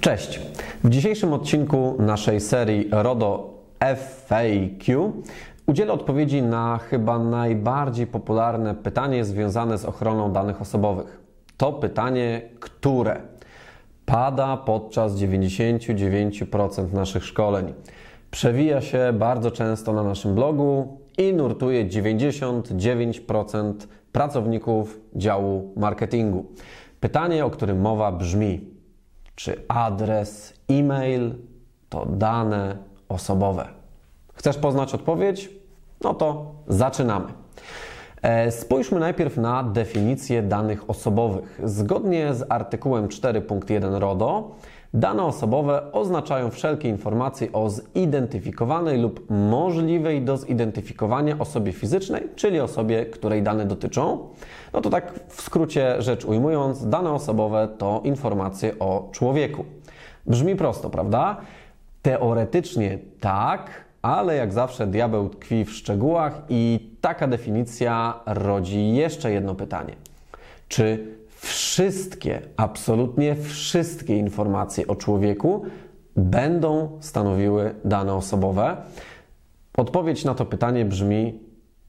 Cześć! W dzisiejszym odcinku naszej serii RODO FAQ udzielę odpowiedzi na chyba najbardziej popularne pytanie związane z ochroną danych osobowych. To pytanie, które pada podczas 99% naszych szkoleń. Przewija się bardzo często na naszym blogu i nurtuje 99% pracowników działu marketingu. Pytanie, o którym mowa brzmi: czy adres e-mail to dane osobowe? Chcesz poznać odpowiedź? No to zaczynamy. E, spójrzmy najpierw na definicję danych osobowych. Zgodnie z artykułem 4.1 RODO, dane osobowe oznaczają wszelkie informacje o zidentyfikowanej lub możliwej do zidentyfikowania osobie fizycznej, czyli osobie, której dane dotyczą. No to tak w skrócie rzecz ujmując, dane osobowe to informacje o człowieku. Brzmi prosto, prawda? Teoretycznie tak, ale jak zawsze diabeł tkwi w szczegółach i taka definicja rodzi jeszcze jedno pytanie. Czy wszystkie, absolutnie wszystkie informacje o człowieku będą stanowiły dane osobowe? Odpowiedź na to pytanie brzmi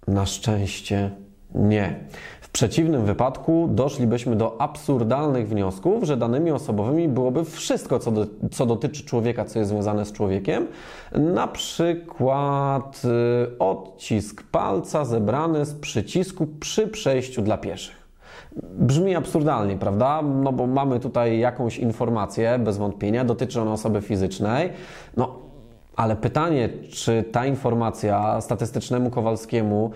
na szczęście nie. W przeciwnym wypadku doszlibyśmy do absurdalnych wniosków, że danymi osobowymi byłoby wszystko, co, do, co dotyczy człowieka, co jest związane z człowiekiem. Na przykład y, odcisk palca zebrany z przycisku przy przejściu dla pieszych. Brzmi absurdalnie, prawda? No bo mamy tutaj jakąś informację, bez wątpienia, dotyczy ona osoby fizycznej. No, ale pytanie, czy ta informacja statystycznemu Kowalskiemu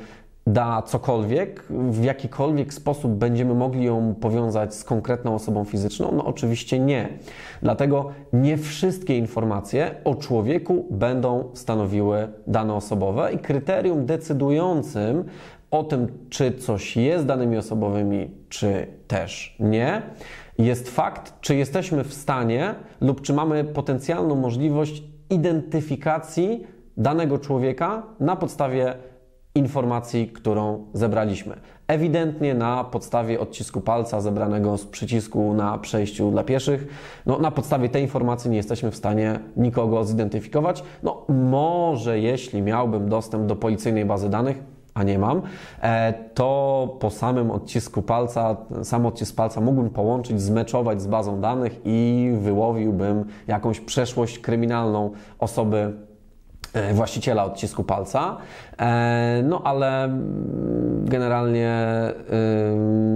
da cokolwiek, w jakikolwiek sposób będziemy mogli ją powiązać z konkretną osobą fizyczną? No oczywiście nie. Dlatego nie wszystkie informacje o człowieku będą stanowiły dane osobowe i kryterium decydującym o tym, czy coś jest danymi osobowymi, czy też nie, jest fakt, czy jesteśmy w stanie lub czy mamy potencjalną możliwość identyfikacji danego człowieka na podstawie informacji, którą zebraliśmy. Ewidentnie na podstawie odcisku palca zebranego z przycisku na przejściu dla pieszych, no, na podstawie tej informacji nie jesteśmy w stanie nikogo zidentyfikować. No, może jeśli miałbym dostęp do policyjnej bazy danych, a nie mam, e, to po samym odcisku palca, sam odcisk palca mógłbym połączyć, zmeczować z bazą danych i wyłowiłbym jakąś przeszłość kryminalną osoby E, właściciela odcisku palca. E, no ale generalnie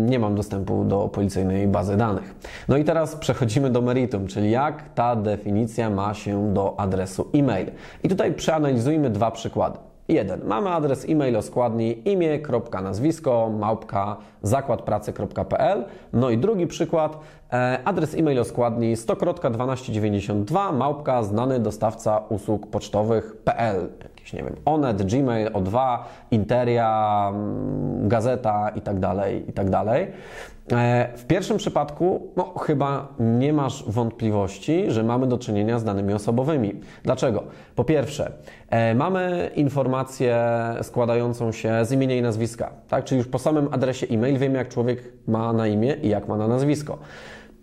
nie mam dostępu do policyjnej bazy danych. No i teraz przechodzimy do meritum, czyli jak ta definicja ma się do adresu e-mail. I tutaj przeanalizujmy dwa przykłady. Jeden. Mamy adres e-mail o składni imię.nazwisko małpka zakładpracy.pl. No i drugi przykład. E, adres e-mail o składni 100.1292 małpka znany dostawca usług pocztowych.pl. Jakieś, nie wiem, Onet, Gmail, O2, Interia, mm, Gazeta i tak dalej, i tak dalej. E, w pierwszym przypadku, no chyba nie masz wątpliwości, że mamy do czynienia z danymi osobowymi. Dlaczego? Po pierwsze, e, mamy informację składającą się z imienia i nazwiska, tak? Czyli już po samym adresie e-mail wiemy, jak człowiek ma na imię i jak ma na nazwisko.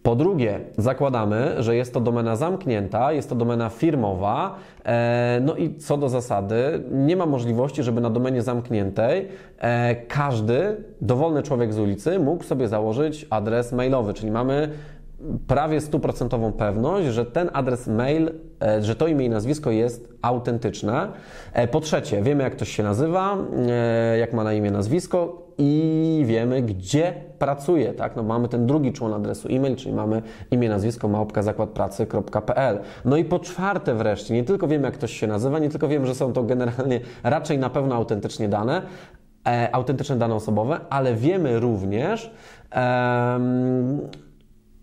Po drugie, zakładamy, że jest to domena zamknięta, jest to domena firmowa, e, no i co do zasady, nie ma możliwości, żeby na domenie zamkniętej e, każdy dowolny człowiek z ulicy mógł sobie założyć adres mailowy, czyli mamy prawie stuprocentową pewność, że ten adres mail, e, że to imię i nazwisko jest autentyczne. Po trzecie, wiemy jak ktoś się nazywa, jak ma na imię nazwisko, i wiemy, gdzie pracuje, tak? No mamy ten drugi człon adresu e-mail, czyli mamy imię, nazwisko, małpka, zakładpracy.pl. No i po czwarte wreszcie, nie tylko wiemy, jak ktoś się nazywa, nie tylko wiemy, że są to generalnie raczej na pewno autentycznie dane, e, autentyczne dane osobowe, ale wiemy również, e,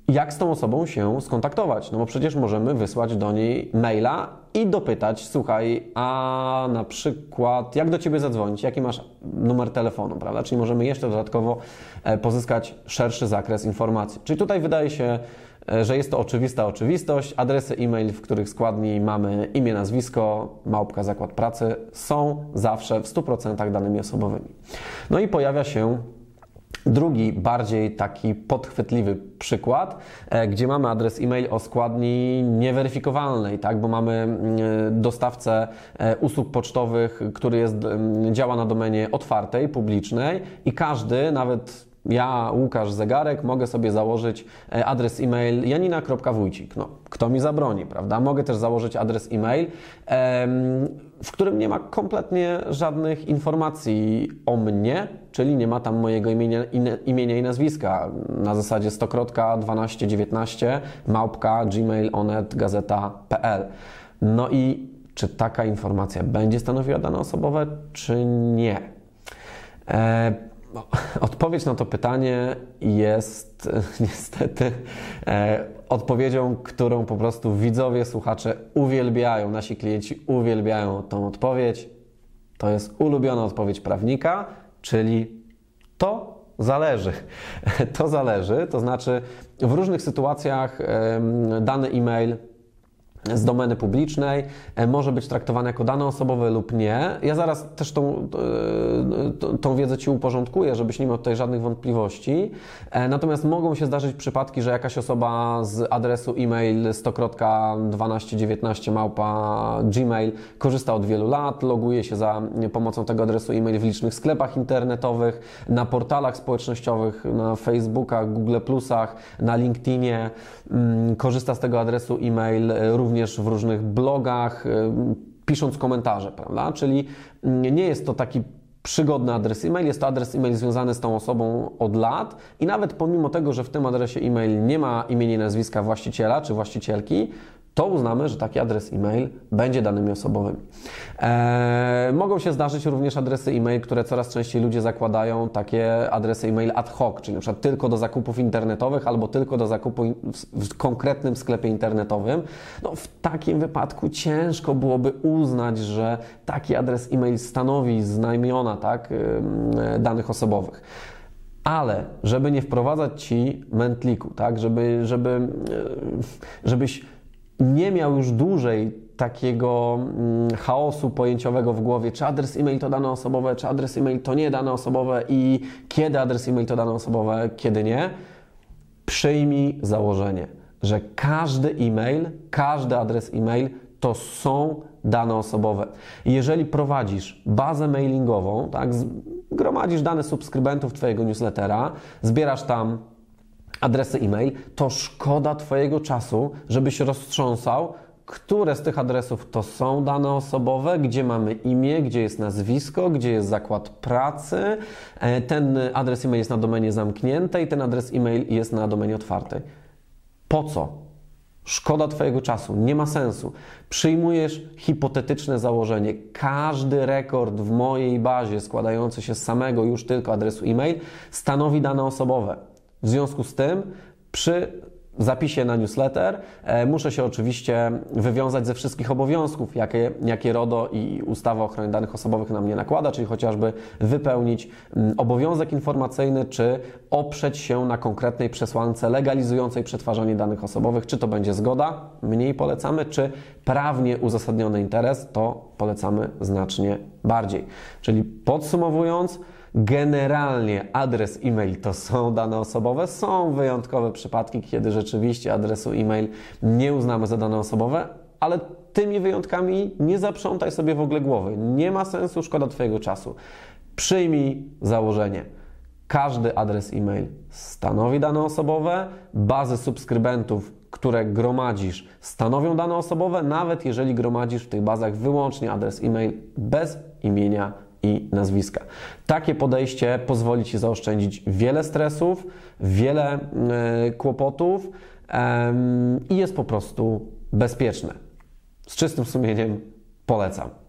jak z tą osobą się skontaktować. No bo przecież możemy wysłać do niej maila i dopytać, słuchaj, a na przykład jak do Ciebie zadzwonić, jaki masz numer telefonu, prawda? Czyli możemy jeszcze dodatkowo e, pozyskać szerszy zakres informacji. Czyli tutaj wydaje się, e, że jest to oczywista oczywistość. Adresy e-mail, w których składni mamy imię, nazwisko, małpka, zakład pracy są zawsze w 100% danymi osobowymi. No i pojawia się Drugi, bardziej taki podchwytliwy przykład, e, gdzie mamy adres e-mail o składni nieweryfikowalnej, tak? bo mamy mm, dostawcę e, usług pocztowych, który jest, mm, działa na domenie otwartej, publicznej i każdy, nawet ja, Łukasz Zegarek, mogę sobie założyć e, adres e-mail janina.wójcik. No, kto mi zabroni, prawda? Mogę też założyć adres e-mail, w którym nie ma kompletnie żadnych informacji o mnie, czyli nie ma tam mojego imienia, imienia i nazwiska. Na zasadzie stokrotka 1219 małpka gmail.onet gazeta.pl. No i czy taka informacja będzie stanowiła dane osobowe, czy nie? E, no, odpowiedź na to pytanie jest niestety e, odpowiedzią, którą po prostu widzowie, słuchacze uwielbiają, nasi klienci uwielbiają tą odpowiedź. To jest ulubiona odpowiedź prawnika, czyli to zależy. To zależy, to znaczy w różnych sytuacjach dany e-mail z domeny publicznej, e, może być traktowany jako dane osobowe lub nie. Ja zaraz też tą, e, tą wiedzę Ci uporządkuję, żebyś nie miał tutaj żadnych wątpliwości. E, natomiast mogą się zdarzyć przypadki, że jakaś osoba z adresu e-mail 100.1219 małpa gmail korzysta od wielu lat, loguje się za pomocą tego adresu e-mail w licznych sklepach internetowych, na portalach społecznościowych, na Facebookach, Google+, na LinkedInie, mm, korzysta z tego adresu e-mail również również w różnych blogach, y, pisząc komentarze, prawda? Czyli mm, nie jest to taki przygodny adres e-mail, jest to adres e-mail związany z tą osobą od lat i nawet pomimo tego, że w tym adresie e-mail nie ma imienia i nazwiska właściciela czy właścicielki, to uznamy, że taki adres e-mail będzie danymi osobowymi. Eee, mogą się zdarzyć również adresy e-mail, które coraz częściej ludzie zakładają, takie adresy e-mail ad hoc, czyli przykład tylko do zakupów internetowych albo tylko do zakupu w, w konkretnym sklepie internetowym. No, w takim wypadku ciężko byłoby uznać, że taki adres e-mail stanowi znamiona tak, danych osobowych. Ale żeby nie wprowadzać ci mętliku, tak, żeby, żeby, żebyś nie miał już dłużej takiego mm, chaosu pojęciowego w głowie, czy adres e-mail to dane osobowe, czy adres e-mail to nie dane osobowe i kiedy adres e-mail to dane osobowe, kiedy nie, przyjmij założenie, że każdy e-mail, każdy adres e-mail to są dane osobowe. Jeżeli prowadzisz bazę mailingową, tak, gromadzisz dane subskrybentów Twojego newslettera, zbierasz tam adresy e-mail, to szkoda Twojego czasu, żebyś roztrząsał, które z tych adresów to są dane osobowe, gdzie mamy imię, gdzie jest nazwisko, gdzie jest zakład pracy. E, ten adres e-mail jest na domenie zamkniętej, ten adres e-mail jest na domenie otwartej. Po co? Szkoda Twojego czasu, nie ma sensu. Przyjmujesz hipotetyczne założenie. Każdy rekord w mojej bazie składający się z samego już tylko adresu e-mail stanowi dane osobowe. W związku z tym przy zapisie na newsletter e, muszę się oczywiście wywiązać ze wszystkich obowiązków, jakie, jakie RODO i ustawa o ochronie danych osobowych na mnie nakłada, czyli chociażby wypełnić mm, obowiązek informacyjny, czy oprzeć się na konkretnej przesłance legalizującej przetwarzanie danych osobowych, czy to będzie zgoda, mniej polecamy, czy prawnie uzasadniony interes, to polecamy znacznie bardziej. Czyli podsumowując, Generalnie adres e-mail to są dane osobowe. Są wyjątkowe przypadki, kiedy rzeczywiście adresu e-mail nie uznamy za dane osobowe, ale tymi wyjątkami nie zaprzątaj sobie w ogóle głowy. Nie ma sensu, szkoda Twojego czasu. Przyjmij założenie. Każdy adres e-mail stanowi dane osobowe, bazy subskrybentów, które gromadzisz, stanowią dane osobowe, nawet jeżeli gromadzisz w tych bazach wyłącznie adres e-mail bez imienia i nazwiska. Takie podejście pozwoli Ci zaoszczędzić wiele stresów, wiele y, kłopotów i jest po prostu bezpieczne. Z czystym sumieniem polecam.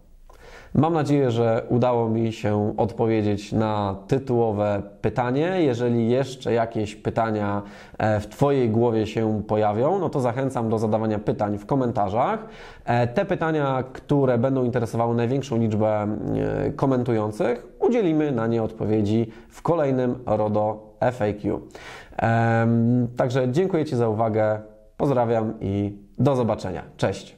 Mam nadzieję, że udało mi się odpowiedzieć na tytułowe pytanie. Jeżeli jeszcze jakieś pytania e, w Twojej głowie się pojawią, no to zachęcam do zadawania pytań w komentarzach. E, te pytania, które będą interesowały największą liczbę e, komentujących, udzielimy na nie odpowiedzi w kolejnym RODO FAQ. Także dziękuję Ci za uwagę, pozdrawiam i do zobaczenia. Cześć!